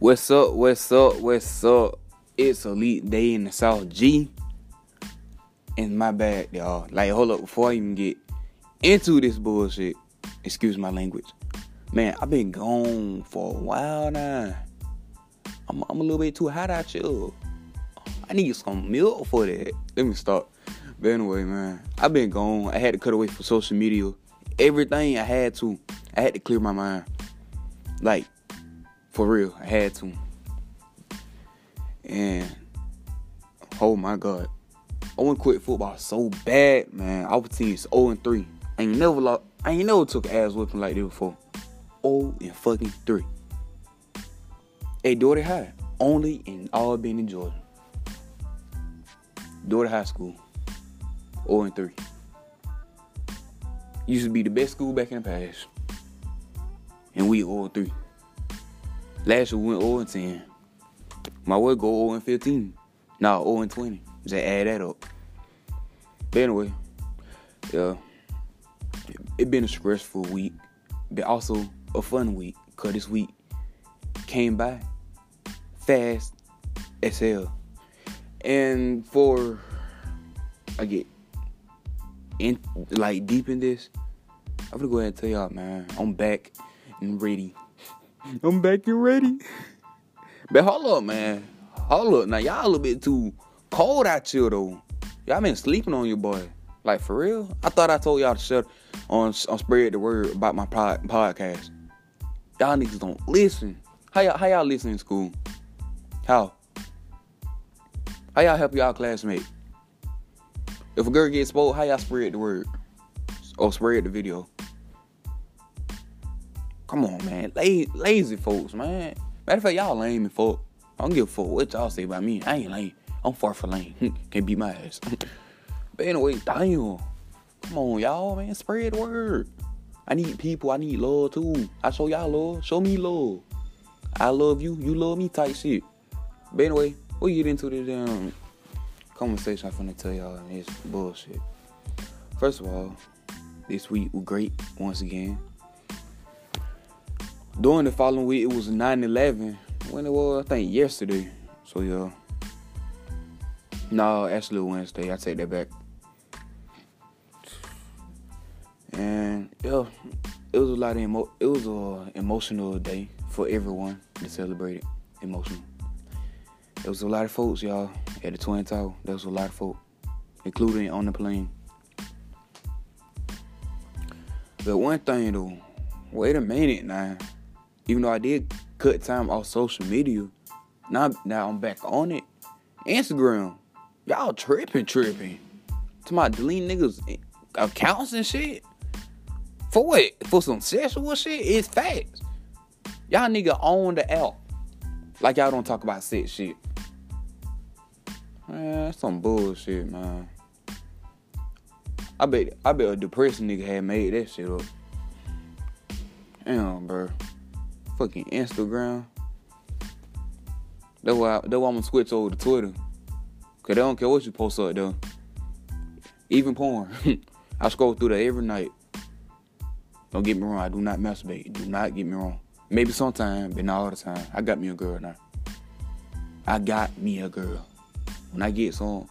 What's up? What's up? What's up? It's Elite Day in the South G. And my bad, y'all. Like, hold up, before I even get into this bullshit, excuse my language. Man, I've been gone for a while now. I'm, I'm a little bit too hot out here. I need some milk for that. Let me stop. But anyway, man, I've been gone. I had to cut away from social media. Everything I had to. I had to clear my mind. Like, for real, I had to. And oh my god. I want to quit football so bad, man. Our team's 0 and 3. I ain't never lost, I ain't never took ass whipping like this before. 0 and fucking 3. Hey, Dougherty High. Only in all being in Georgia. Dougherty High School. 0 and 3. Used to be the best school back in the past. And we 0 and 3. Last year we went 0 and 10. My way go 0 and 15. Now 0 and 20. Just add that up. But anyway, yeah. It, it been a stressful week, but also a fun week. Cause this week came by fast as hell. And for I get in like deep in this, I'm gonna go ahead and tell y'all, man, I'm back and ready I'm back and ready. But hold up, man. Hold up. Now, y'all a little bit too cold out here, though. Y'all been sleeping on your boy. Like, for real? I thought I told y'all to shut on, on spread the word about my pod, podcast. Y'all niggas don't listen. How y'all, how y'all listen in school? How? How y'all help y'all classmate? If a girl gets spoiled, how y'all spread the word? Or spread the video? Come on, man. Lazy, folks, man. Matter of fact, y'all lame and fuck. I don't give a fuck what y'all say about me. I ain't lame. I'm far from lame. Can't beat my ass. but anyway, damn. Come on, y'all, man. Spread the word. I need people. I need love too. I show y'all love. Show me love. I love you. You love me. Type shit. But anyway, we get into this damn conversation. I'm finna tell y'all this bullshit. First of all, this week was great once again during the following week, it was 9 11. When it was, I think yesterday. So, yeah. No, actually Wednesday. I take that back. And yeah, it was a lot of emo- it was a emotional day for everyone to celebrate it. Emotional. It was a lot of folks, y'all, at the Twin Tower. There was a lot of folks, including on the plane. But one thing though, wait a minute now even though I did cut time off social media, now now I'm back on it. Instagram, y'all tripping, tripping. To my delete niggas accounts and shit. For what? For some sexual shit? It's facts. Y'all nigga own the app. Like y'all don't talk about sex shit. Man, that's some bullshit, man. I bet I bet a depressed nigga had made that shit up. Damn, bro fucking Instagram. That's why, that's why I'm gonna switch over to Twitter. Cause they don't care what you post up though. Even porn. I scroll through that every night. Don't get me wrong, I do not masturbate. Do not get me wrong. Maybe sometimes, but not all the time. I got me a girl now. I got me a girl. When I get some,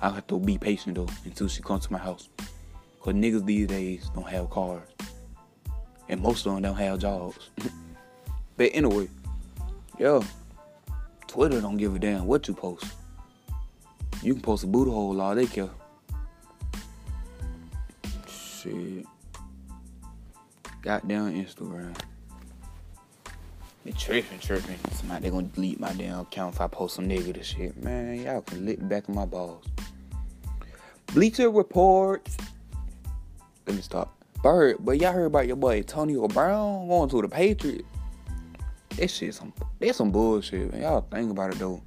I have to be patient though until she comes to my house. Cause niggas these days don't have cars. And most of them don't have jobs. But anyway, yo, Twitter don't give a damn what you post. You can post a booty hole all they care. Shit. Goddamn Instagram. They tripping, tripping. Somebody they gonna delete my damn account if I post some negative shit. Man, y'all can lick back of my balls. Bleacher reports. Let me stop. Bird, but y'all heard about your boy Antonio Brown going to the Patriots. That shit some that's some bullshit, man. Y'all think about it though.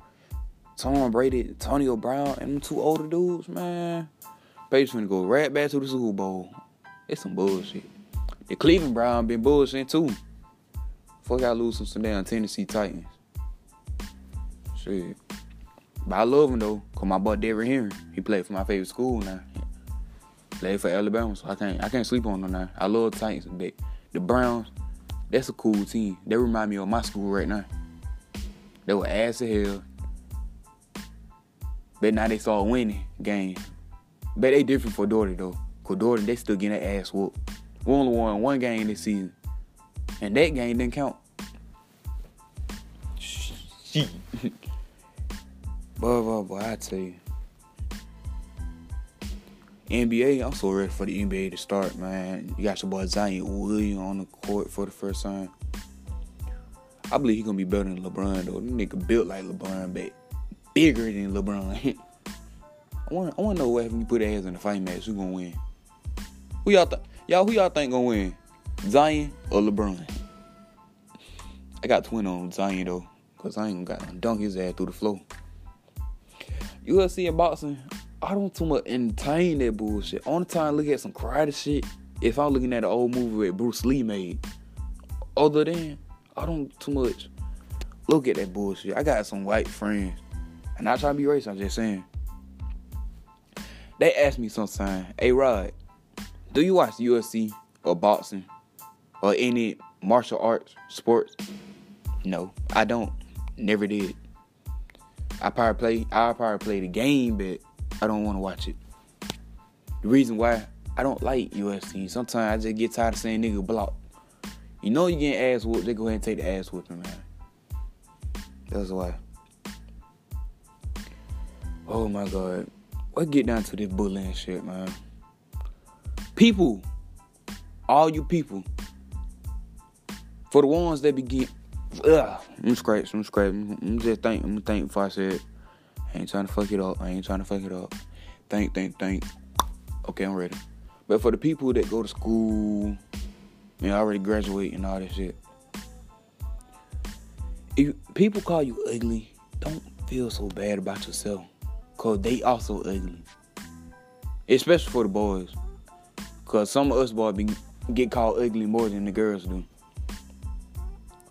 Tom Brady, Antonio Brown, and them two older dudes, man. Patriots finna go right back to the Super Bowl. It's some bullshit. The Cleveland Brown been bullshit too. Fuck y'all lose some damn Tennessee Titans. Shit. But I love him though, cause my boy Derrick Henry, he played for my favorite school now. Played for Alabama, so I can't I can't sleep on them now. I love Titans, but the Browns, that's a cool team. They remind me of my school right now. They were ass to hell. But now they start winning games. But they different for Dougherty though. Cause Dougherty, they still getting their ass whooped. We only won one game this season. And that game didn't count. Shit. boy, boy, boy, I tell you. NBA, I'm so ready for the NBA to start, man. You got your boy Zion Williams on the court for the first time. I believe he gonna be better than LeBron though. This nigga built like LeBron, but bigger than LeBron. I want I want to know what if you put ass in the fight match, who gonna win? Who y'all th- y'all who y'all think gonna win? Zion or LeBron? I got twin on Zion though, cause Zion got to dunk his ass through the floor. UFC and boxing, I don't too much entertain that bullshit. Only time I look at some karate shit if I'm looking at an old movie that Bruce Lee made. Other than, I don't too much look at that bullshit. I got some white friends. And not trying to be racist, I'm just saying. They ask me sometimes, hey Rod, do you watch UFC or boxing or any martial arts sports? No, I don't. Never did. I probably play I probably play the game, but I don't want to watch it. The reason why I don't like UFC, sometimes I just get tired of saying nigga block. You know you getting ass whooped, they go ahead and take the ass whooping, man. That's why. Oh my god. Let's get down to this bullying shit, man. People, all you people, for the ones that begin, ugh, I'm scratch, I'm scratch, I'm just think, I'm think if I said, I ain't trying to fuck it up, I ain't trying to fuck it up. Think, think, think. Okay, I'm ready. But for the people that go to school, and already graduate and all that shit, if people call you ugly, don't feel so bad about yourself. Cause they also ugly. Especially for the boys. Cause some of us boys be, get called ugly more than the girls do.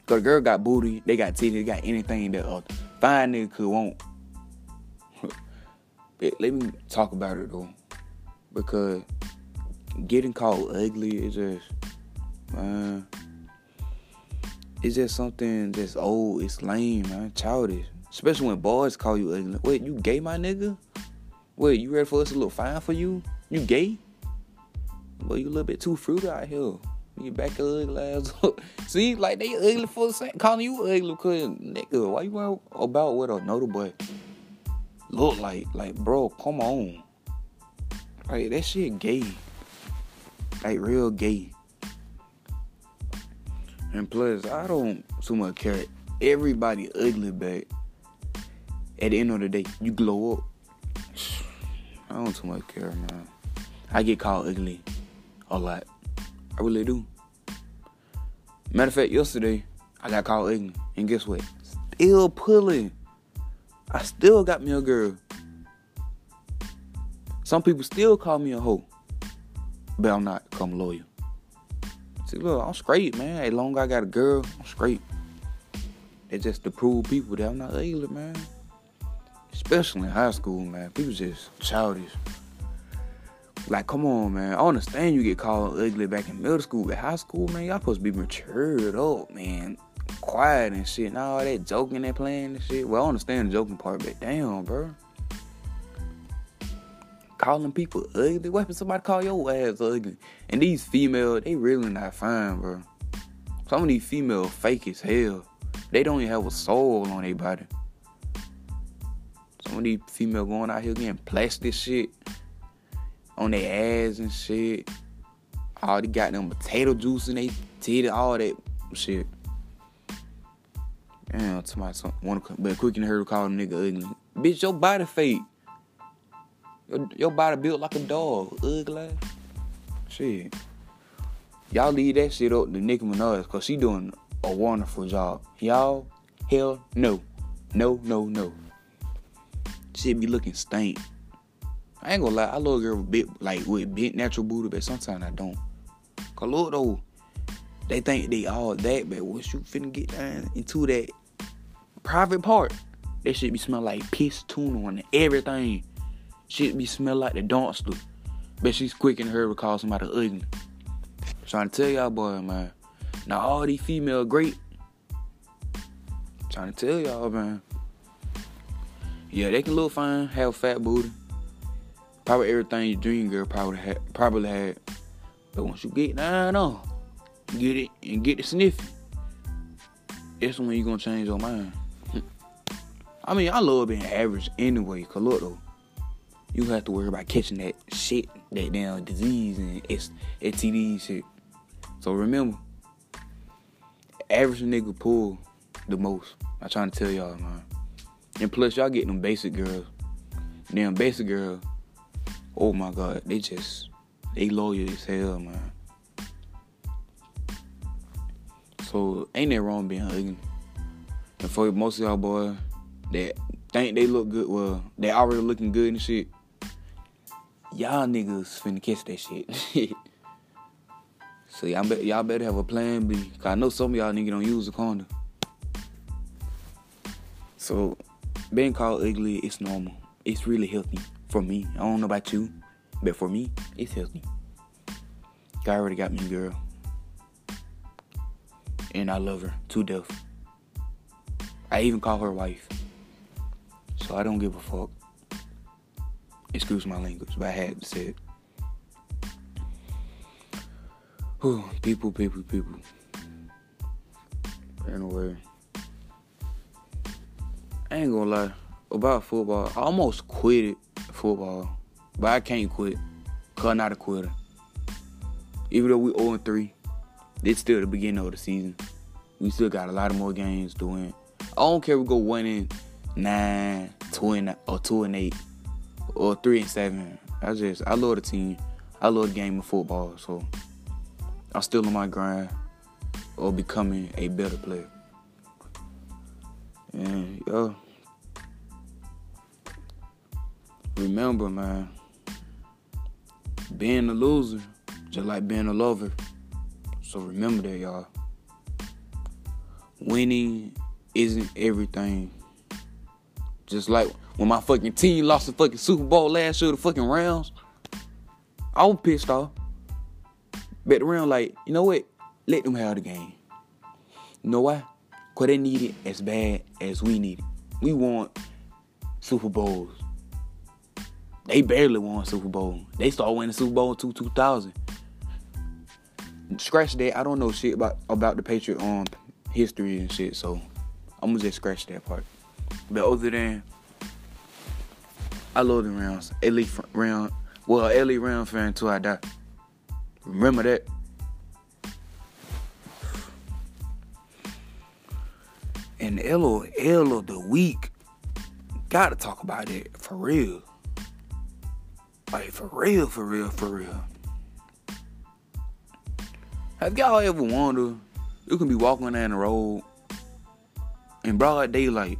Cause the girl got booty, they got titties, they got anything that a fine nigga could want. But let me talk about it though. Because getting called ugly is just man. It's just something that's old, it's lame, man, childish. Especially when boys call you ugly. Wait, you gay, my nigga? Wait, you ready for us to look fine for you? You gay? Boy, you a little bit too fruity out here. You back your ugly ass up. See, like they ugly for the same calling you ugly because nigga, why you about what another boy look like? Like, bro, come on. Like that shit gay. Like real gay. And plus, I don't too much care. Everybody ugly back at the end of the day, you glow up. I don't too much care, man. I get called ugly a lot. I really do. Matter of fact, yesterday I got called ugly, and guess what? Still pulling. I still got me a girl. Some people still call me a hoe, but I'm not. Come loyal. See, look, I'm straight, man. As long as I got a girl, I'm straight. It's just to prove people that I'm not ugly, man especially in high school, man. People just childish. Like, come on, man. I understand you get called ugly back in middle school, but high school, man, y'all supposed to be matured up, man. Quiet and shit. And all that joking and playing and shit. Well, I understand the joking part, but damn, bro. Calling people ugly. What if somebody call your ass ugly? And these females, they really not fine, bro. Some of these females fake as hell. They don't even have a soul on their body. Some of these female going out here getting plastic shit on their ass and shit. All they got them potato juice in they titty, all that shit. Damn, somebody some, wanna but quick and her to call them nigga ugly. Bitch, your body fake. Your, your body built like a dog, ugly. Shit. Y'all leave that shit up to Nicki Minaj cause she doing a wonderful job. Y'all, hell no. No, no, no shit be looking stank. I ain't gonna lie, I love a girl with big, like with big natural booty, but sometimes I don't. Cause look though, they think they all that, but once you finna get down into that private part, that shit be smell like piss tuna and everything. Shit be smell like the dumpster. But she's quick in her to call somebody ugly. Trying to tell y'all boy, man. Now all these female great. Trying to tell y'all, man. Yeah, they can look fine, have fat booty. Probably everything your dream girl probably had, probably had. But once you get down on, get it and get the sniffing, that's when you gonna change your mind. I mean, I love being average anyway. Cause look though, you have to worry about catching that shit, that damn disease and it's STD shit. So remember, average nigga pull the most. I'm trying to tell y'all, man. And plus, y'all get them basic girls. Damn basic girl. Oh my god, they just they loyal as hell, man. So ain't that wrong being ugly. And for most of y'all boys that think they look good, well, they already looking good and shit. Y'all niggas finna catch that shit. so y'all, be- y'all better have a plan B. Cause I know some of y'all niggas don't use a condom. So being called ugly is normal. It's really healthy for me. I don't know about you, but for me, it's healthy. God already got me a girl. And I love her to death. I even call her wife. So I don't give a fuck. Excuse my language, but I had to say it. Whew, people, people, people. Anyway. I ain't gonna lie. About football, I almost quit football. But I can't quit. Cause I'm not a quitter. Even though we 0 3, it's still the beginning of the season. We still got a lot of more games to win. I don't care if we go 1 and 9, 2 and, or 2 and 8, or 3 and 7. I just, I love the team. I love the game of football. So I'm still on my grind of becoming a better player. And yo, remember, man, being a loser just like being a lover. So remember that, y'all. Winning isn't everything. Just like when my fucking team lost the fucking Super Bowl last year, the fucking Rams, I was pissed off. Bet the like, you know what? Let them have the game. You know why? Cause they need it as bad as we need it. We want Super Bowls. They barely won Super Bowl. They started winning Super Bowl in 2000. Scratch that. I don't know shit about about the Patriot um history and shit. So I'm gonna just scratch that part. But other than I love the Rams. LA Ram. Well, LA Ram fan until I die. Remember that. And LOL of the week. Gotta talk about it for real. Like for real, for real, for real. Have y'all ever wondered you can be walking down the road in broad daylight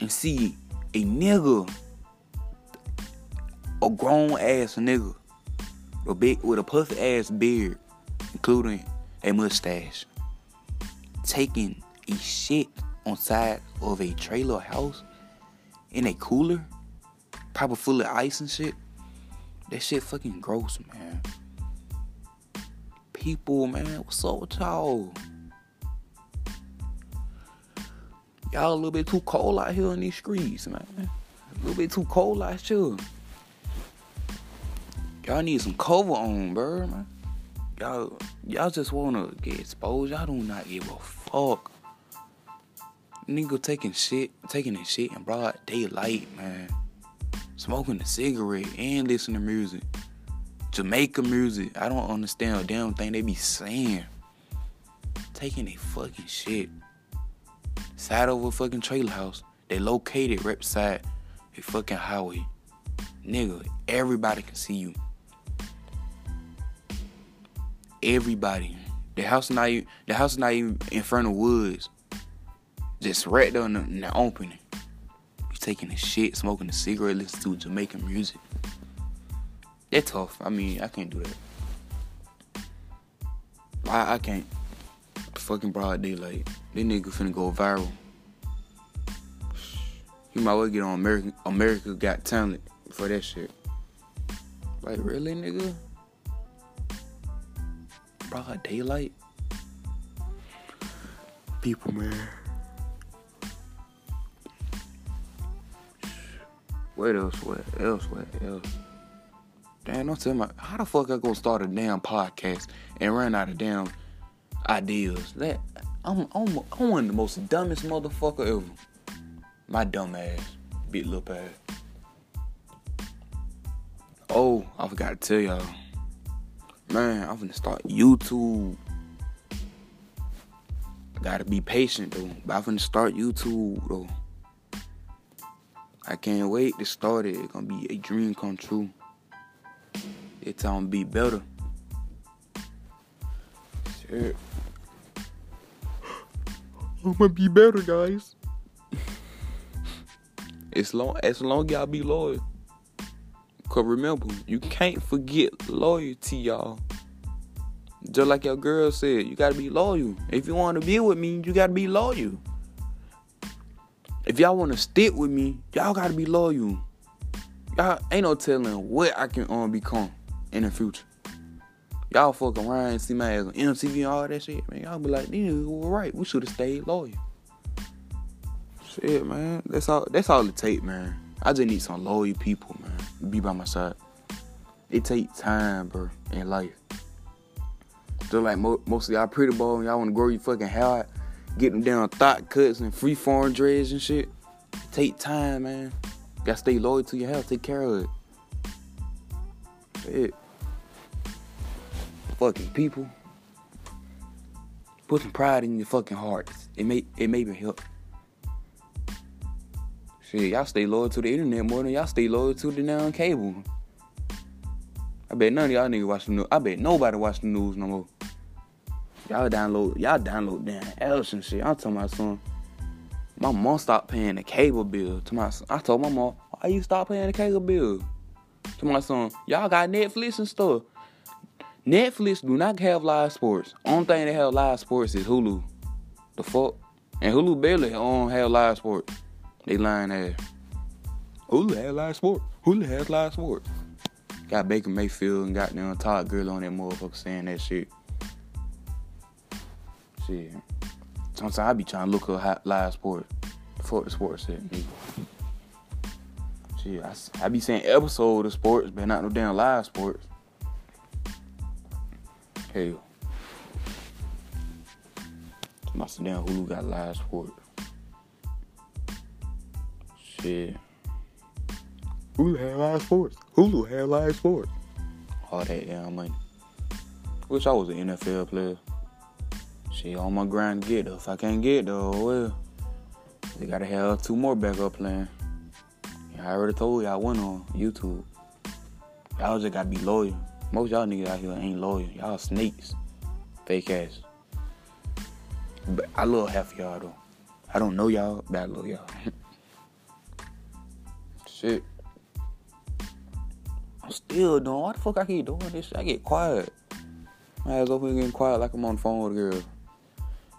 and see a nigga, a grown ass nigga, a big with a puffy ass beard, including a mustache, taking a shit on side of a trailer house in a cooler, probably full of ice and shit. That shit fucking gross, man. People, man, what's up with y'all? Y'all a little bit too cold out here in these streets, man. A little bit too cold out here. Y'all need some cover on, bro, man. Y'all, y'all just wanna get exposed. Y'all do not give a fuck. Nigga taking shit, taking his shit in broad daylight, man. Smoking a cigarette and listening to music. Jamaica music. I don't understand a damn thing they be saying. Taking a fucking shit. Side of a fucking trailer house. They located right beside a fucking highway. Nigga, everybody can see you. Everybody. The house not even, the house is not even in front of woods. Just right there in the, in the opening. You taking a shit, smoking a cigarette, listening to Jamaican music. That's tough. I mean, I can't do that. I, I can't fucking broad daylight, Like, this nigga finna go viral. You might well get on American America Got Talent for that shit. Like, really, nigga? Broad daylight? People, man. What else? What else? What else? Damn, don't tell me how the fuck I gonna start a damn podcast and run out of damn ideas. That I'm I'm, I'm one of the most dumbest motherfucker ever. My dumb ass, big little ass. Oh, I forgot to tell y'all. Man, I'm gonna start YouTube. I gotta be patient though. But I'm gonna start YouTube though. I can't wait to start it. It's gonna be a dream come true. It's gonna be better. Shit. I'm gonna be better, guys. as long as long y'all be loyal. Cause remember, you can't forget loyalty, y'all. Just like your girl said, you gotta be loyal. If you wanna be with me, you gotta be loyal. If y'all wanna stick with me, y'all gotta be loyal. Y'all ain't no telling what I can um become in the future. Y'all fuck around and see my ass on MTV and all that shit, man. Y'all be like, nigga, we right. We should have stayed loyal. Shit, man. That's all. That's all it take, man. I just need some loyal people, man be by my side. It takes time, bro, in life. Just like mo- most of y'all pretty boy, y'all want to grow your fucking hair out, get them down thought cuts and free form dreads and shit. It take time, man. gotta stay loyal to your hair, take care of it. Shit. Fucking people. Put some pride in your fucking hearts. It may it may help. Shit, y'all stay loyal to the internet more than y'all stay loyal to the damn cable. I bet none of y'all niggas watch the news. I bet nobody watch the news no more. Y'all download, y'all download damn else and shit. I'm telling my son, my mom stopped paying the cable bill. To my son, I told my mom, why you stop paying the cable bill? To my son, y'all got Netflix and stuff. Netflix do not have live sports. Only thing they have live sports is Hulu. The fuck? And Hulu barely don't have live sports. They lying ass. Hulu has live sport. Hulu has live sports. Got Baker Mayfield and got them Todd Gurley on that motherfucker saying that shit. Shit. Sometimes I be trying to look up live sports. Fuck the sports set. Shit, I, I be saying episode of sports, but not no damn live sports. Hell. Must damn Hulu got live sport. Shit. Hulu had live sports. Hulu had live sports. All that damn money. Wish I was an NFL player. Shit, on my grind to get though. If I can't get though, well, they gotta have two more backup plans. I already told you I went on YouTube. Y'all just gotta be loyal. Most y'all niggas out here ain't loyal. Y'all snakes. Fake ass. But I love half of y'all though. I don't know y'all, but I love y'all. shit. I'm still doing. Why the fuck I keep doing this? Shit? I get quiet. My ass open getting quiet like I'm on the phone with a girl.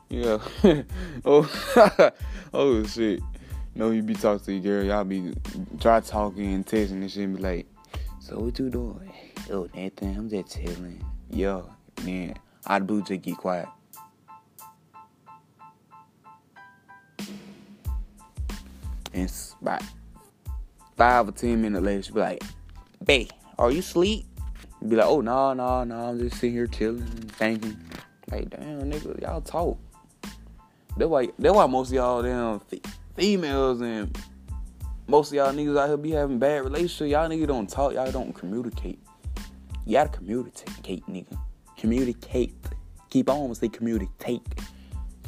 Yeah. oh, oh shit. Know you be talking to your girl, y'all be try talking and texting and shit and be like, so what you doing? Oh, Nathan, I'm just chilling. Yo, man, I do just get quiet. And spot five or ten minutes later, she be like, Bae, are you asleep? Be like, oh no, no, no, I'm just sitting here chilling, thinking. Like, damn, nigga, y'all talk. That's why that's why most of y'all damn females and most of y'all niggas out here be having bad relationships. Y'all niggas don't talk, y'all don't communicate. You gotta communicate, nigga. Communicate. Keep on say communicate.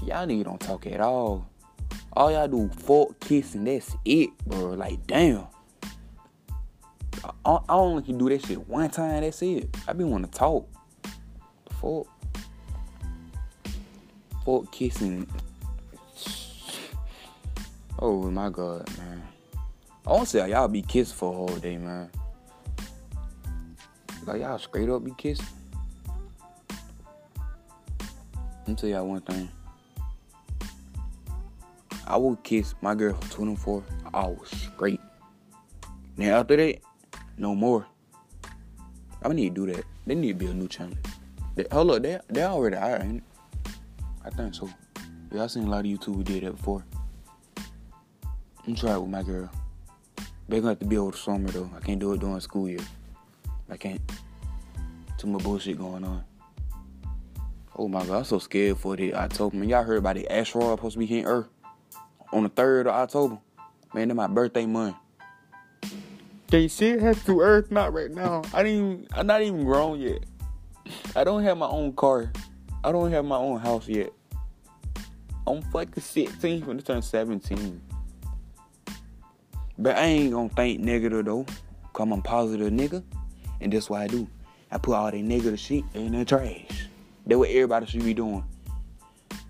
Y'all niggas don't talk at all. All y'all do fuck, kiss, and that's it, bro. Like, damn. I, I only can do that shit one time. That's it. I be want to talk. Fuck. Fuck kissing. Oh my god, man. I want to say y'all be kissing for a whole day, man. Like y'all straight up be kissing. Let me tell y'all one thing. I would kiss my girl for 24 hours straight. Now after that, no more. I need to do that. They need to be a new channel. They, hold up, they they already are, ain't it? I think so. Yeah, I seen a lot of YouTube who did that before. I'm try it with my girl. They're gonna have to be over the summer though. I can't do it during school year. I can't. Too much bullshit going on. Oh my god, I'm so scared for the October. Man, y'all heard about the asteroid supposed to be hitting Earth on the third of October. Man, that's my birthday month. They said have to Earth, not right now. I didn't. I'm not even grown yet. I don't have my own car. I don't have my own house yet. I'm fucking 16 when I turn 17. But I ain't gonna think negative though. Cause I'm positive nigga. And that's what I do. I put all that negative shit in the trash. That's what everybody should be doing.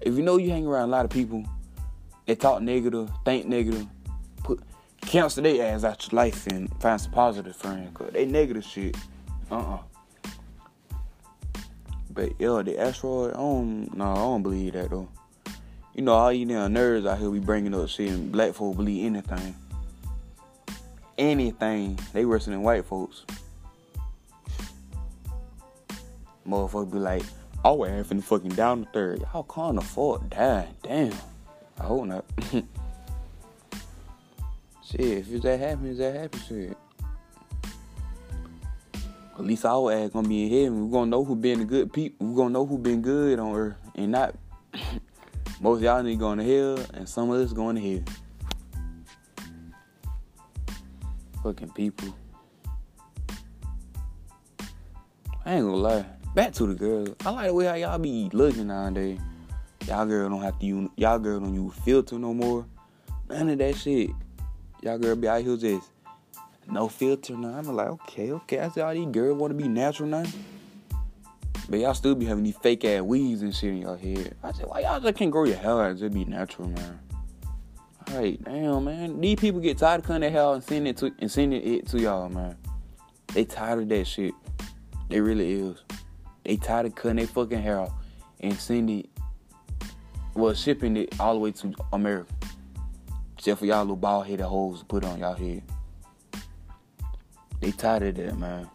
If you know you hang around a lot of people that talk negative, think negative, put cancel their ass out your life and find some positive friends. Cause they negative shit. Uh-uh. But yo, the asteroid, I don't no, I don't believe that though. You know, all you damn nerds out here be bringing up shit and black folk believe anything. Anything. They worse than white folks. Motherfucker be like, I was having fucking down the third. Y'all can't afford that. Damn. I hope not. shit, if that happy, it's that happy shit. At least our ass gonna be in heaven. we're gonna know who been the good people. We're gonna know who been good on earth and not most y'all need going to hell and some of us going to hell. Fucking people. I ain't gonna lie. Back to the girls. I like the way how y'all be looking nowadays. Y'all girl don't have to use y'all girl don't use filter no more. None of that shit. Y'all girl be out here just no filter now. I'm like, okay, okay. I see all these girls wanna be natural now. But y'all still be having these fake ass weaves and shit in your head. I said, why y'all just can't grow your hair out? Just be natural, man. Alright, damn, man. These people get tired of cutting their hair and sending it to and sending it to y'all, man. They tired of that shit. They really is. They tired of cutting their fucking hair off and sending it, well, shipping it all the way to America. Except for y'all little bald headed hoes to put on y'all head. They tired of that, man.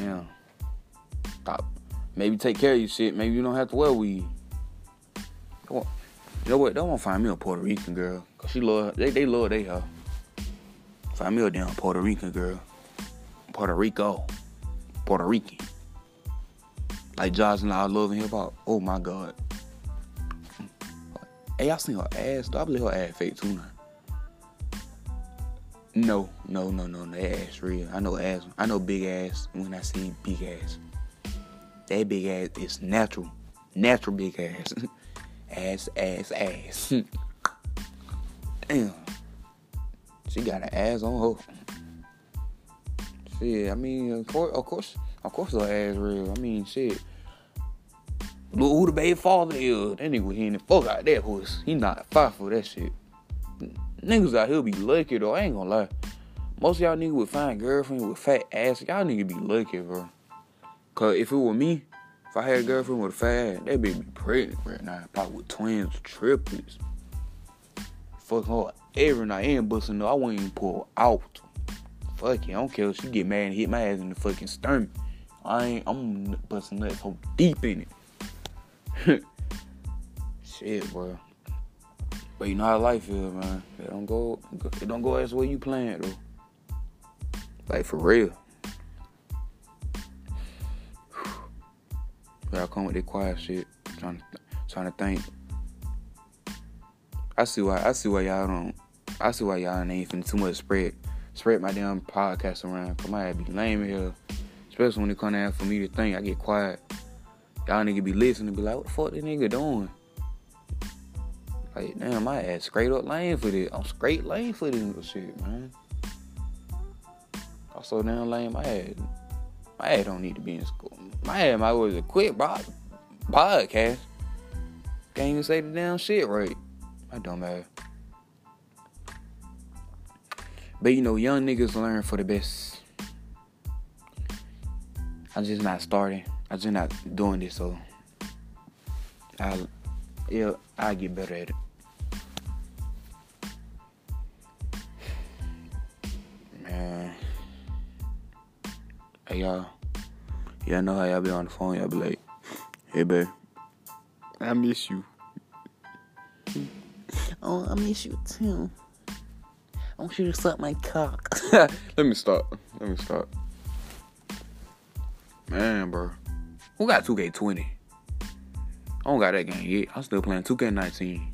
Yeah. Stop. Maybe take care of your shit. Maybe you don't have to wear weed. You know what? They won't find me a Puerto Rican girl. Cause she love they they love they her. Find me a damn Puerto Rican girl. Puerto Rico. Puerto Rican. Like Josh and I love hip hop. Oh my god. Hey, y'all seen her ass? I believe her ass fake too now. No, no, no, no, that ass real. I know ass. I know big ass when I see big ass. That big ass is natural. Natural big ass. ass, ass, ass. Damn. She got an ass on her. Shit, I mean, of course, of course, of course, ass real. I mean, shit. Look who the baby father is. That nigga hitting the fuck out that horse. He not five for that shit. Niggas out here be lucky though. I ain't gonna lie. Most of y'all niggas would find girlfriend with fat ass. Y'all niggas be lucky, bro. Cause if it were me, if I had a girlfriend with a fat ass, that bitch be pregnant right now. Probably with twins, triplets. Fuck her every night and busting though, I won't even pull out. Fuck it, I don't care if she get mad and hit my ass in the fucking stomach. I ain't, I'm busting nuts so deep in it. Shit, bro. But you know how life is, man. It don't go, it don't go as well you plan though. Like for real. Y'all come with that quiet shit, trying to, trying to think. I see why, I see why y'all don't. I see why y'all ain't finna too much spread, spread my damn podcast around. Cause my be lame here, especially when it come down for me to think. I get quiet. Y'all nigga be listening, be like, what the fuck this nigga doing? Like, damn, my ass straight up lame for this. I'm straight lame for this shit, man. I'm so damn lame. My ass, my ass don't need to be in school. My ass might was a quick podcast. Can't even say the damn shit right. My dumb ass. But you know, young niggas learn for the best. I'm just not starting. I'm just not doing this, so I'll, yeah, I get better at it. Hey y'all, y'all know how y'all be on the phone. Y'all be like, "Hey, babe, I miss you." oh, I miss you too. I want you to suck my cock. Let me stop. Let me stop. Man, bro. Who got 2K20? I don't got that game yet. I'm still playing 2K19.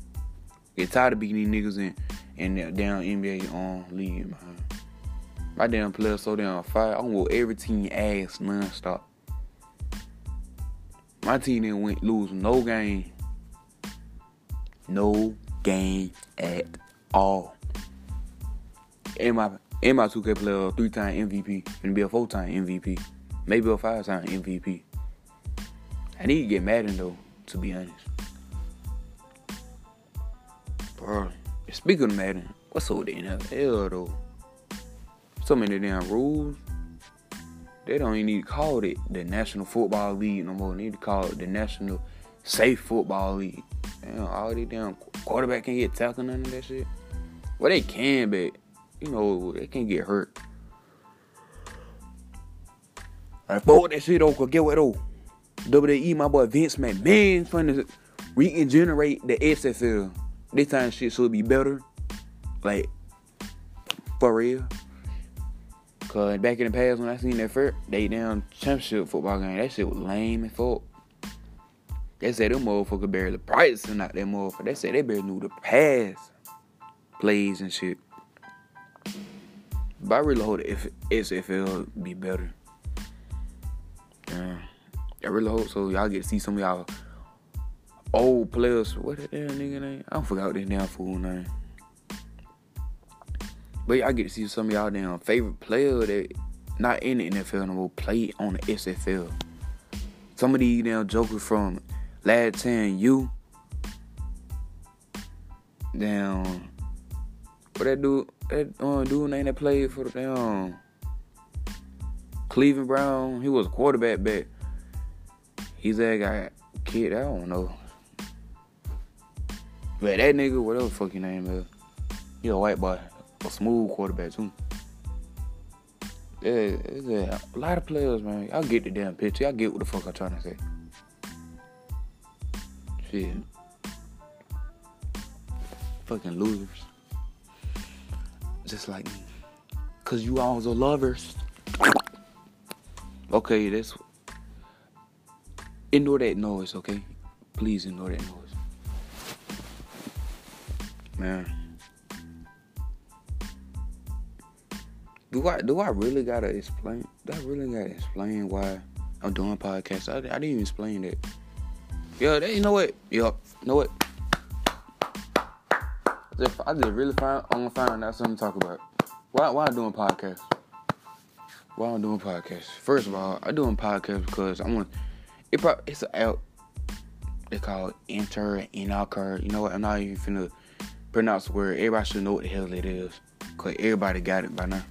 Get tired of beating these niggas in, in that damn NBA on um, league, man. My damn player so damn fire. I want every team ass non-stop. My team didn't win, lose no game. No game at all. In my in my 2K player, three time MVP, and be a four time MVP, maybe a five time MVP. I need to get Madden though, to be honest. Bro, speaking of Madden, what's up with the NFL though? So many damn rules. They don't even need to call it the National Football League no more. They need to call it the National Safe Football League. Damn, all these damn quarterback can't get tackled none of that shit. Well, they can, but you know they can't get hurt. I fuck that shit though. Get what though? WWE, my boy Vince McMahon, trying to regenerate the XFL. This time shit should be better. Like, for real. Cause back in the past when I seen that first, they damn championship football game, that shit was lame as fuck. They said them motherfucker barely practicing out that motherfucker. They said they barely knew the pass plays and shit. But I really hope the XFL be better. Yeah. I really hope so. Y'all get to see some of y'all old players. What that damn nigga name? I don't forgot this damn fool name. But I get to see some of y'all damn favorite player that not in the NFL no more play on the XFL. Some of these damn jokers from Lad 10 U. Damn. What that dude that uh, dude name that played for the damn Cleveland Brown, he was a quarterback back. He's that guy kid, I don't know. But that nigga, whatever fucking name is, he a white boy a smooth quarterback too. Yeah, yeah, a lot of players, man. Y'all get the damn picture. Y'all get what the fuck I'm trying to say. Shit. Fucking losers. Just like me. Cause you all are lovers. Okay, that's ignore that noise, okay? Please ignore that noise. Man. do I do I really gotta explain? Do I really gotta explain why I'm doing podcasts? I, I didn't even explain that. Yo, that, you know what? Yo, you know what? I just really find I'm gonna find out something to talk about. Why why I'm doing podcasts? Why I'm doing podcasts? First of all, I'm doing podcasts because I want it. Probably, it's an out. They call it enter and occur. You know what? I'm not even finna pronounce the word. Everybody should know what the hell it is. Cause everybody got it by now.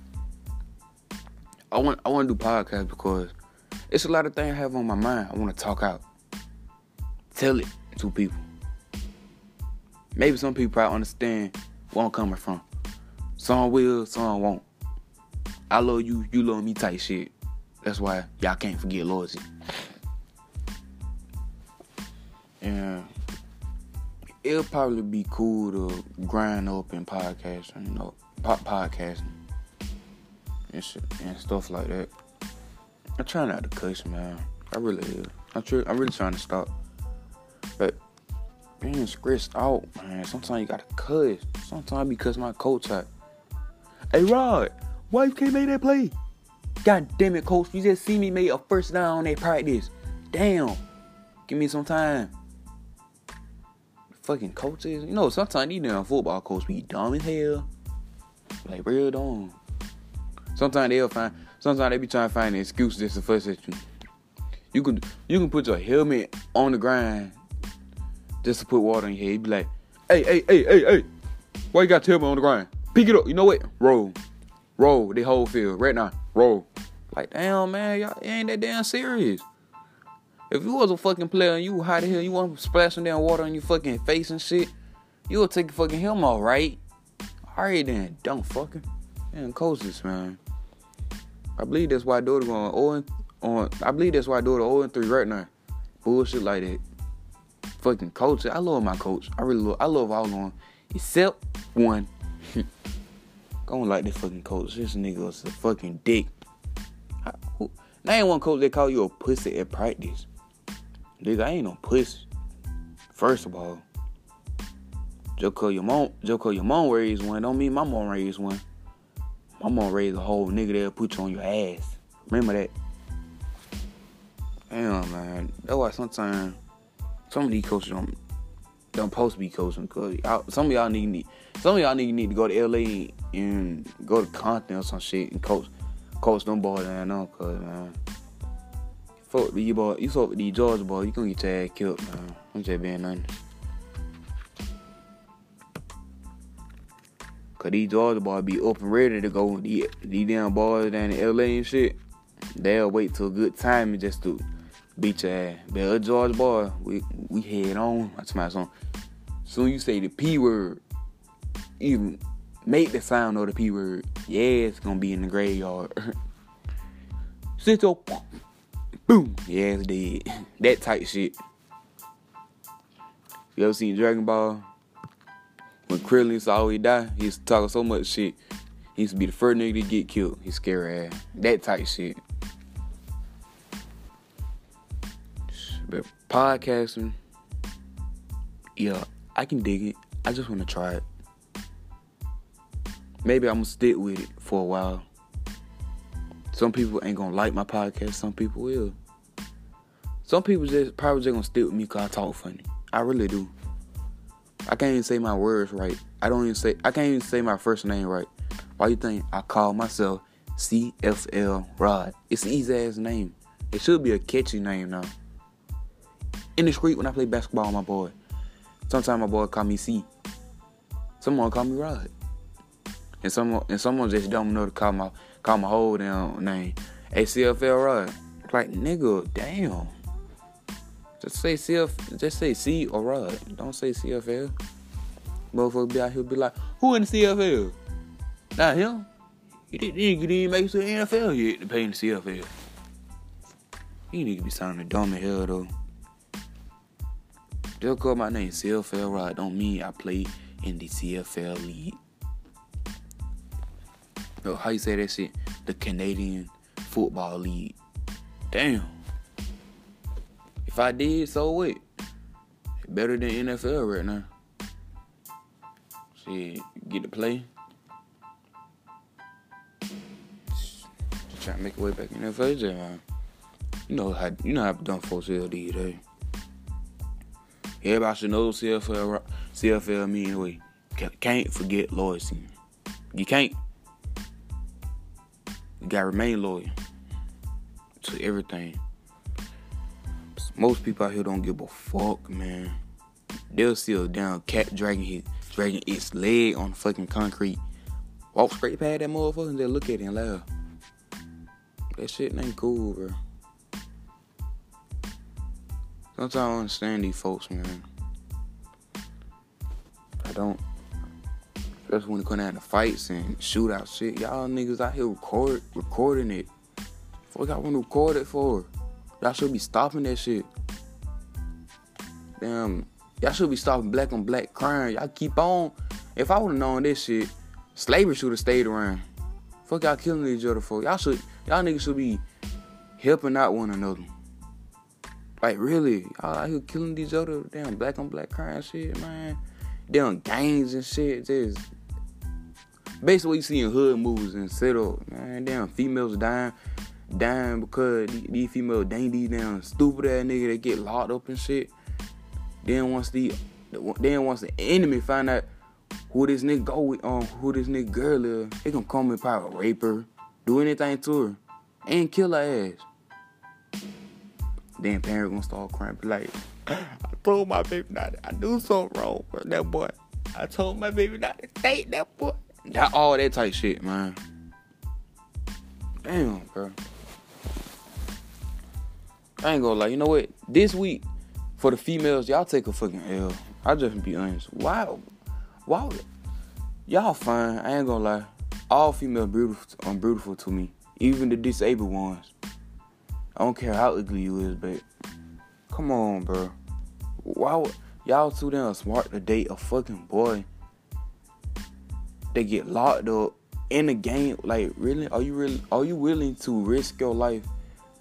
I want I want to do podcasts because it's a lot of things I have on my mind. I want to talk out, tell it to people. Maybe some people probably understand where I'm coming from. Some will, some won't. I love you, you love me type shit. That's why y'all can't forget loyalty. And it'll probably be cool to grind up in podcasting, you know, pop podcasting and shit and stuff like that. I try not to cuss, man. I really. I try, I'm really trying to stop. But being stressed out, man, sometimes you gotta cuss. Sometimes because my coach out. Hey Rod, why you can't make that play? God damn it, coach. You just see me make a first down on that practice. Damn. Give me some time. Fucking coaches. You know, sometimes these damn football coaches be dumb as hell. Like real dumb. Sometimes they'll find. Sometimes they be trying to find an excuse just to fuss at you. You can you can put your helmet on the ground just to put water in head. You be like, hey, hey, hey, hey, hey, why you got helmet on the ground? Pick it up. You know what? Roll, roll the whole field right now. Roll. Like, damn, man, y'all ain't that damn serious. If you was a fucking player and you hot as hell, you want splashing down water on your fucking face and shit, you would take your fucking helmet off, right? Alright then, don't fucking. Man, coaches, man. I believe that's why Dota going 0 on. I believe that's why Dota 0 and 3 right now. Bullshit like that. Fucking coach. I love my coach. I really love. I love all of them except one. Don't like this fucking coach. This nigga was a fucking dick. I, name one coach that call you a pussy at practice. Nigga, I ain't no pussy. First of all, cause your mom, cause your mom raised one, don't mean my mom raised one. My mom raised a whole nigga that'll put you on your ass. Remember that? Damn, man. That's why sometimes some of these coaches don't don't to be coaching because some of y'all need, need some of y'all need, need to go to LA and go to Compton or some shit and coach coach them boys down there cause man. Fuck with you boy, you fuck with these Georgia boys, you gonna get your ass killed, man. I'm just being honest. Cause these Georgia boys be up and ready to go. These, these damn boys down in LA and shit, they'll wait till good time and just to beat your ass. But a Georgia boy, we we head on. That's my song. Soon you say the P word, even make the sound of the P word, yeah, it's gonna be in the graveyard. Sit your boom, yeah, it's dead. That type shit. You ever seen Dragon Ball? When Krillin saw he die, he's talking so much shit. He used to be the first nigga to get killed. He's scary ass. That type shit. But podcasting, yeah, I can dig it. I just want to try it. Maybe I'm gonna stick with it for a while. Some people ain't gonna like my podcast. Some people will. Some people just probably just gonna stick with me cause I talk funny. I really do. I can't even say my words right. I don't even say I can't even say my first name right. Why you think I call myself CFL Rod? It's an easy ass name. It should be a catchy name now. In the street when I play basketball, with my boy. Sometimes my boy call me C. Someone call me Rod. And someone and someone just don't know to call my call my whole damn name. ACFL Rod. Like nigga, damn. Just say CF, just say C or Rod. Don't say CFL. Motherfucker be out here be like, who in the CFL? Not him. He didn't, didn't even make it to the NFL yet to pay in the CFL. He need to be sounding dumb as hell though. They'll call my name CFL Rod. Don't mean I play in the CFL league. Yo, how you say that shit? The Canadian Football League. Damn. If I did, so what? Better than NFL right now. See, get to play. Just trying to make a way back in NFL, man. You know how you know how done folks will these days. Everybody should know CFL CFL me anyway. Can't forget loyalty. You can't. You gotta remain loyal to everything. Most people out here don't give a fuck, man. They'll see a damn cat dragging his dragging its leg on fucking concrete. Walk straight past that motherfucker and just look at it and laugh. That shit ain't cool, bro. Sometimes I don't understand these folks, man. I don't. Especially when it come down to fights and shootout shit. Y'all niggas out here record recording it. What y'all want to record it for? Y'all should be stopping that shit. Damn, y'all should be stopping black on black crime. Y'all keep on. If I would have known this shit, slavery should have stayed around. Fuck y'all killing each other for. Y'all should, y'all niggas should be helping out one another. Like really, y'all out here killing these other. Damn, black on black crime shit, man. Damn gangs and shit. Just basically what you see in hood movies and settle, man. Damn females dying dying because these, these female dang these damn stupid ass nigga that get locked up and shit. Then once the then once the enemy find out who this nigga go with, um, who this nigga girl is, they gonna come and probably rape her, do anything to her, and kill her ass. Then parents gonna start crying, like, I told my baby not, to, I do something wrong with that boy. I told my baby not to date that boy. That all that type shit, man. Damn, bro. I ain't gonna lie. You know what? This week for the females, y'all take a fucking L. I just be honest. Wow, wow, y'all fine. I ain't gonna lie. All females beautiful, um, beautiful to me. Even the disabled ones. I don't care how ugly you is, but come on, bro. Why y'all too damn smart to date a fucking boy? They get locked up in the game, like really, are you really are you willing to risk your life?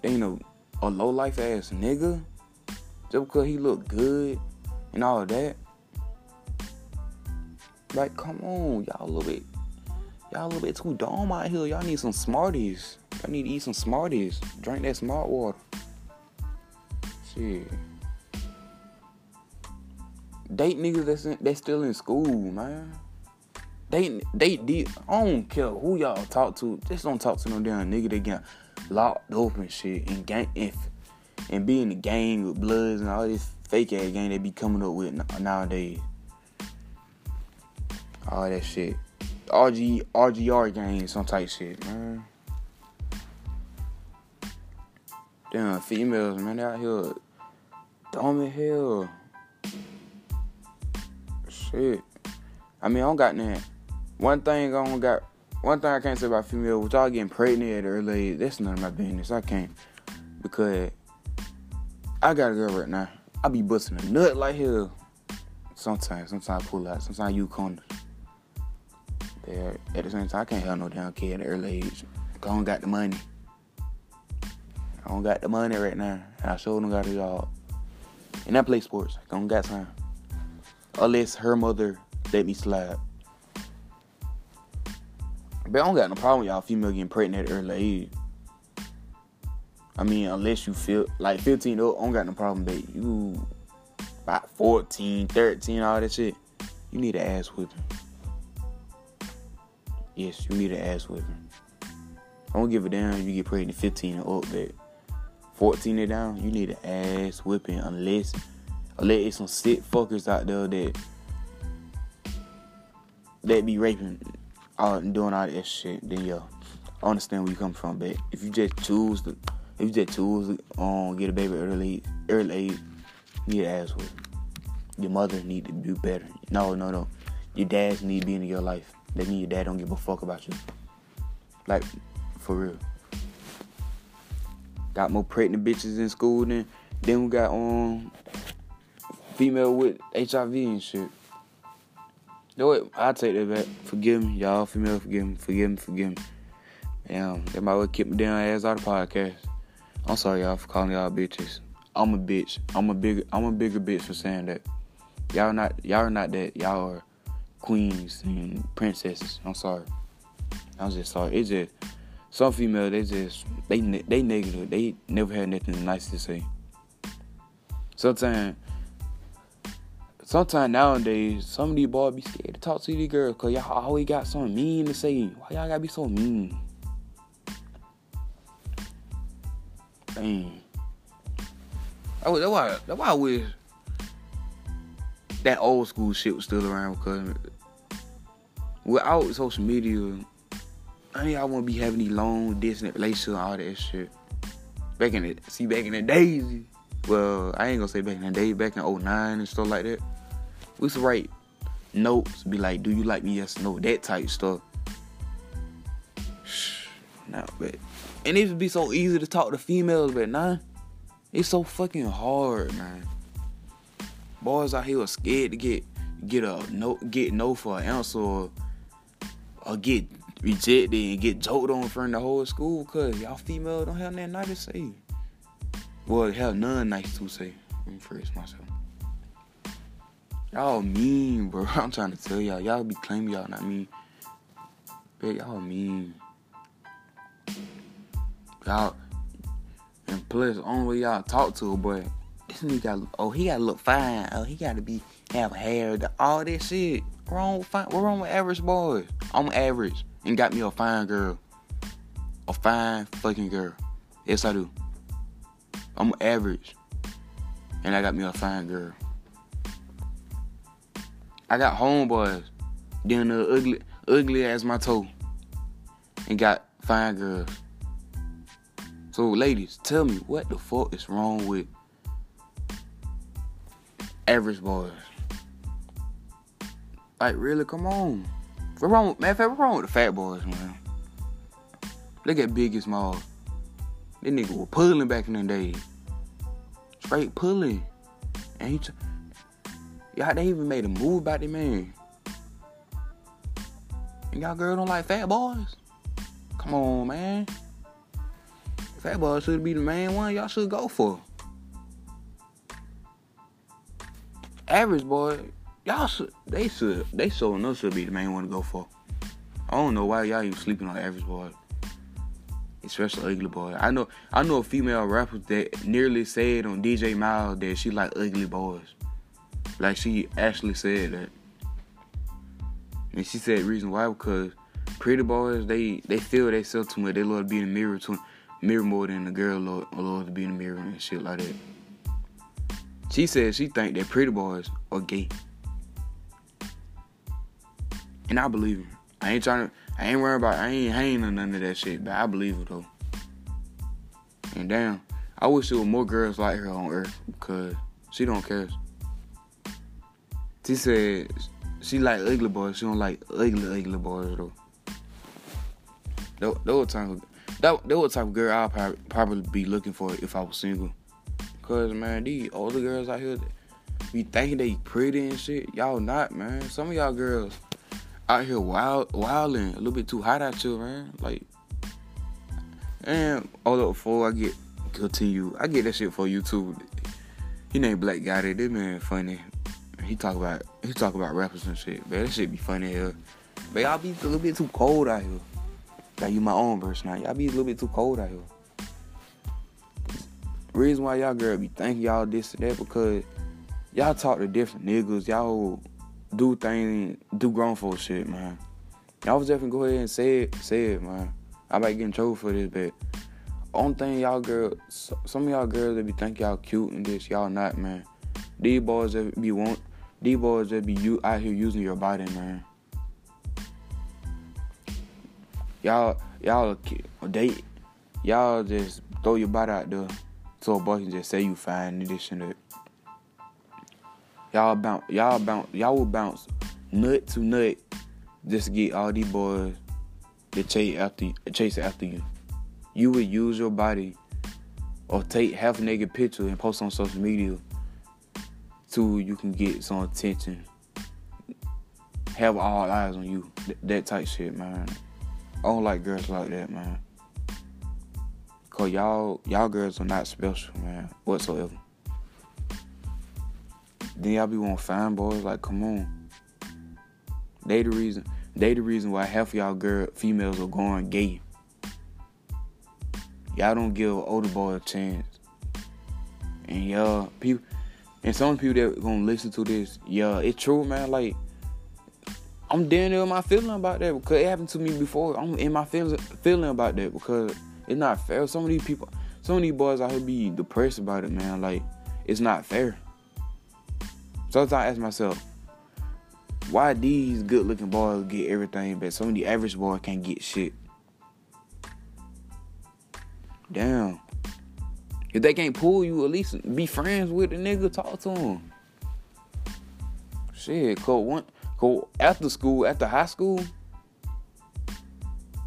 You know, a low life ass nigga just because he look good and all that. Like, come on, y'all a little bit, y'all a little bit too dumb out here. Y'all need some Smarties. Y'all need to eat some Smarties. Drink that smart water. Shit. Date niggas that's in, that's still in school, man. They they did. I don't care who y'all talk to. Just don't talk to no damn nigga that get locked up and shit and gang and, and be in the gang with bloods and all this fake ass gang they be coming up with nowadays. All that shit. RG RGR gang, some type shit, man. Damn females, man, they out here dumb as hell. Shit. I mean, I don't got nothing. One thing I don't got. One thing I can't say about females, with y'all getting pregnant at early age, that's none of my business. I can't because I got a girl right now. I be busting a nut like hell. Sometimes, sometimes I pull out. Sometimes you come. There, at the same time, I can't have no damn kid at early age. I don't got the money. I don't got the money right now. And I sure don't got it all. And I play sports. I don't got time. Unless her mother let me slide. But I don't got no problem with y'all female getting pregnant at early age. I mean, unless you feel like 15 up, I don't got no problem, babe. You about 14, 13, all that shit. You need an ass whipping. Yes, you need an ass whipping. I don't give a damn if you get pregnant 15 and up, but 14 and down, you need an ass whipping unless unless it's some sick fuckers out there that that be raping uh, doing all that shit, then yo, I understand where you come from, but if you just choose to, if you just choose to um, get a baby early, early age, you need an ass with. Your mother need to do better. No, no, no. Your dads need to be in your life. That mean your dad don't give a fuck about you. Like, for real. Got more pregnant bitches in school than then we got um female with HIV and shit. No, what? I'll take that back. Forgive me, y'all. Female, forgive me. Forgive me. Forgive me. Damn, they might well keep me down ass out of podcast. I'm sorry, y'all, for calling y'all bitches. I'm a bitch. I'm a bigger. I'm a bigger bitch for saying that. Y'all not. Y'all are not that. Y'all are queens and princesses. I'm sorry. I'm just sorry. It's just some female. They just they they negative. They never had nothing nice to say. Sometimes sometimes nowadays, some of these boys be scared to talk to these girls because y'all always got something mean to say. Why y'all gotta be so mean? Dang. That's why, that's why I wish that old school shit was still around because without social media, I mean, I wouldn't be having these long distance relationships all that shit. Back in the, see, back in the days, well, I ain't gonna say back in the day, back in 09 and stuff like that. We used to write notes, be like, do you like me? Yes, no, that type stuff. Shh nah, but and it would be so easy to talk to females, but nah, it's so fucking hard, man. Boys out here are scared to get get a no get no for an answer or, or get rejected and get joked on in front of the whole school cause y'all female don't have nothing nice to say. Well, have none nice to say. Me phrase myself. Y'all mean, bro. I'm trying to tell y'all. Y'all be claiming y'all not mean. But y'all mean. Y'all. And plus, only way y'all talk to a boy, this nigga got, oh, he gotta look fine. Oh, he gotta be, have hair. All that shit. Wrong fine. What wrong with average boys? I'm average and got me a fine girl. A fine fucking girl. Yes, I do. I'm average. And I got me a fine girl. I got homeboys doing the ugly, ugly as my toe, and got fine girls. So, ladies, tell me what the fuck is wrong with average boys? Like, really? Come on. What wrong? With, man, what wrong with the fat boys, man? Look at Biggie Small. That nigga was pulling back in the day. Straight pulling. He, Y'all, they even made a move about the man. And y'all girl don't like fat boys? Come on, man. Fat boys should be the main one y'all should go for. Average boy, y'all should they should they so enough should be the main one to go for. I don't know why y'all even sleeping on average boy. Especially ugly boy. I know I know a female rapper that nearly said on DJ Miles that she like ugly boys. Like she actually said that. And she said reason why because pretty boys they they feel they sell too much. They love to be in the mirror too mirror more than the girl love, love to be in the mirror and shit like that. She said she think that pretty boys are gay. And I believe her. I ain't trying to I ain't worrying about I ain't hanging on none of that shit, but I believe it though. And damn, I wish there were more girls like her on earth because she don't care. She said she like ugly boys. She don't like ugly, ugly boys though. That, that was that was type of girl I'll probably, probably be looking for if I was single. Cause man, these older girls out here be thinking they pretty and shit. Y'all not, man. Some of y'all girls out here wild, wilding a little bit too hot out here, man. Like, and although before I get continue, I get that shit for YouTube. He named Black Guy. This man funny. He talk about he talk about rappers and shit. Man, that shit be funny here. But y'all be a little bit too cold out here. Like you my own person now. Y'all be a little bit too cold out here. Reason why y'all girl be thinking y'all this and that because y'all talk to different niggas. Y'all do things, do grown folk shit, man. Y'all was definitely go ahead and say it, say it, man. I might get in trouble for this, but only thing y'all girl, some of y'all girls that be think y'all cute and this, y'all not, man. These boys that be want, these boys that be you out here using your body, man. Y'all, y'all date, y'all just throw your body out there so a boy can just say you fine and this and that. Y'all bounce, y'all bounce, y'all will bounce nut to nut just to get all these boys to chase after you, chase after you. You would use your body or take half naked picture and post on social media so you can get some attention. Have all eyes on you. Th- that type shit, man. I don't like girls like that, man. Cause y'all y'all girls are not special, man, whatsoever. Then y'all be want fine boys, like come on. They the reason they the reason why half y'all girl females are going gay. Y'all don't give older boy a chance. And y'all people and some people that gonna listen to this, yeah, it's true, man. Like I'm down in my feeling about that because it happened to me before. I'm in my feeling about that because it's not fair. Some of these people, some of these boys out here be depressed about it, man. Like it's not fair. Sometimes I ask myself, why these good looking boys get everything, but some of the average boys can't get shit? Damn. If they can't pull you, at least be friends with the nigga, talk to him. Shit, cause one, cause after school, after high school,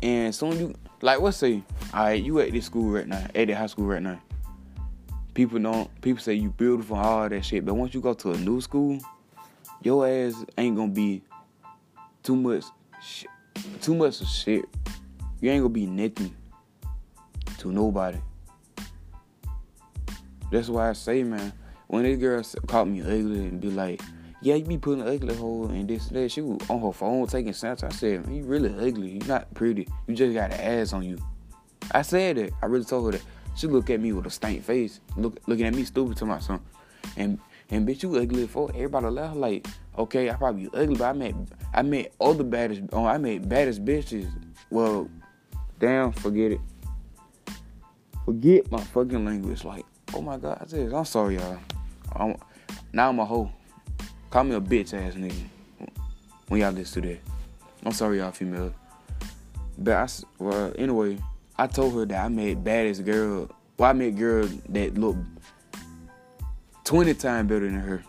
and soon you like let's say, alright, you at this school right now, at the high school right now. People don't people say you beautiful, all that shit, but once you go to a new school, your ass ain't gonna be too much sh- too much of shit. You ain't gonna be nothing to nobody. That's why I say, man, when this girl caught me ugly and be like, yeah, you be putting ugly hole and this and that. She was on her phone taking snaps. I said, you really ugly. You not pretty. You just got an ass on you. I said that. I really told her that. She look at me with a stank face, look, looking at me stupid to my son. And and bitch, you ugly for everybody laugh like, okay, I probably ugly, but I met I met other baddest oh, I met baddest bitches. Well, damn, forget it. Forget my fucking language. Like, oh my god, I said, I'm sorry, y'all. I'm, now I'm a hoe. Call me a bitch ass nigga when y'all listen to that. I'm sorry, y'all female. But I, well, anyway, I told her that I made baddest girl. Well, I met girl that look 20 times better than her.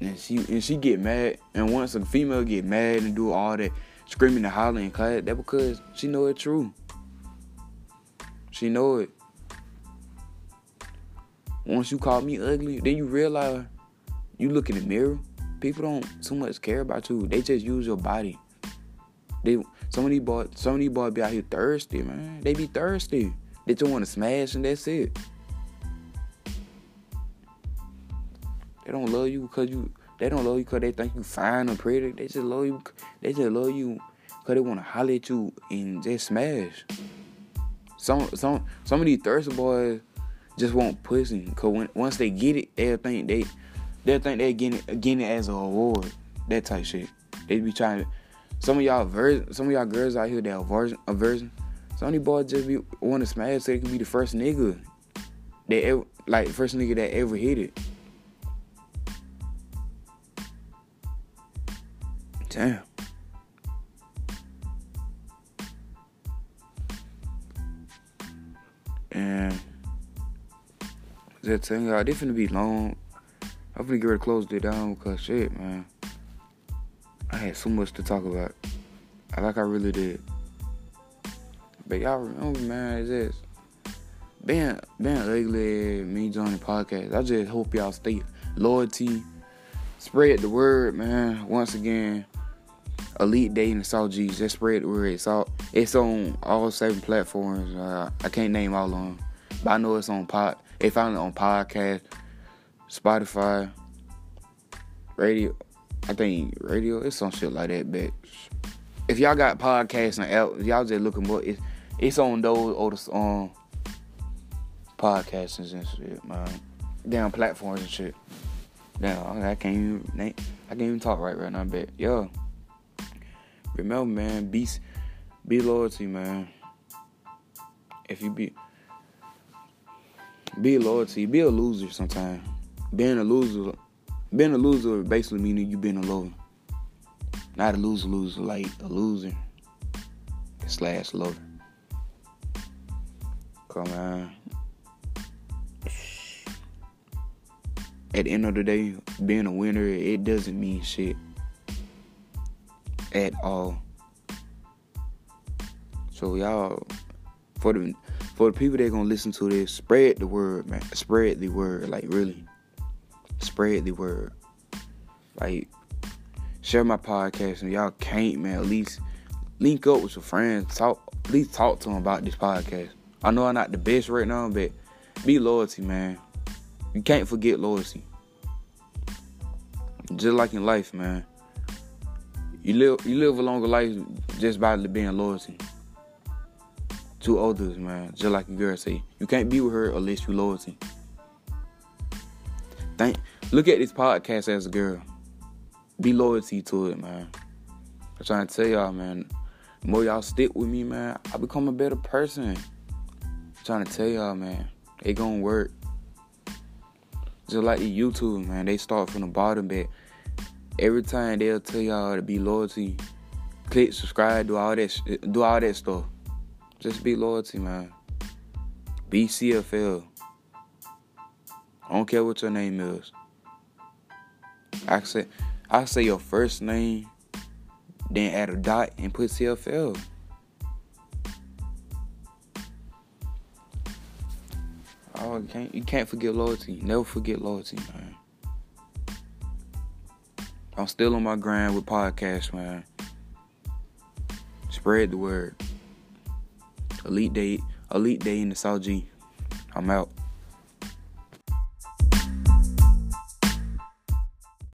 And she and she get mad. And once a female get mad and do all that screaming and hollering and class, that because she know it true. She know it. Once you call me ugly, then you realize you look in the mirror people don't too much care about you. They just use your body. They some of these boys, some of these boys be out here thirsty, man. They be thirsty. They just want to smash and that's it. They don't love you because you. They don't love you because they think you fine or pretty. They just love you. They just love you because they want to holler at you and just smash. Some some some of these thirsty boys just want pussy. Cause when, once they get it, they'll think they they'll think they getting it, getting it as a reward. That type shit. They be trying to. Some of y'all ver- some of y'all girls out here that are version a version. Some of these boys just be want to smash so they can be the first nigga. They ever like first nigga that ever hit it. Damn. And that thing, y'all, this finna be long. I'm finna get ready to close it down because shit, man. I had so much to talk about. I like I really did. But y'all remember, man, is this being being ugly me joining podcast. I just hope y'all stay loyalty. Spread the word, man. Once again, Elite in the G's. Just spread the word. It's all it's on all seven platforms. Uh, I can't name all of them, but I know it's on pod. It found it on podcast, Spotify, radio. I think radio. It's some shit like that. But if y'all got podcasts and app, y'all just looking more. It's it's on those the um podcasts and shit, man. Damn platforms and shit. Damn, I can't even I can't even talk right right now. But yo, remember, man, be be loyalty, man. If you be be loyalty, be a loser sometimes. Being a loser, being a loser basically meaning you being a loser. Not a loser, loser, like a loser slash lover. Come on. At the end of the day, being a winner, it doesn't mean shit at all. So y'all, for the for the people that gonna listen to this, spread the word, man. Spread the word, like really. Spread the word. Like share my podcast and y'all can't, man. At least link up with your friends. Talk at least talk to them about this podcast. I know I'm not the best right now, but be loyalty, man. You can't forget loyalty. Just like in life, man. You live you live a longer life just by being loyalty to others, man. Just like a girl say, you can't be with her unless you loyalty. Think, look at this podcast as a girl. Be loyalty to it, man. I'm trying to tell y'all, man. The more y'all stick with me, man, I become a better person. I'm trying to tell y'all, man. It gonna work. Just like the YouTube, man. They start from the bottom, but every time they'll tell y'all to be loyalty, click subscribe, do all that, do all that stuff. Just be loyalty, man. Be CFL. I don't care what your name is. I say, I say your first name, then add a dot and put CFL. Oh, you can't you can't forget loyalty. Never forget loyalty, man. I'm still on my grind with podcast, man. Spread the word. Elite Day, Elite Day in the South G. I'm out.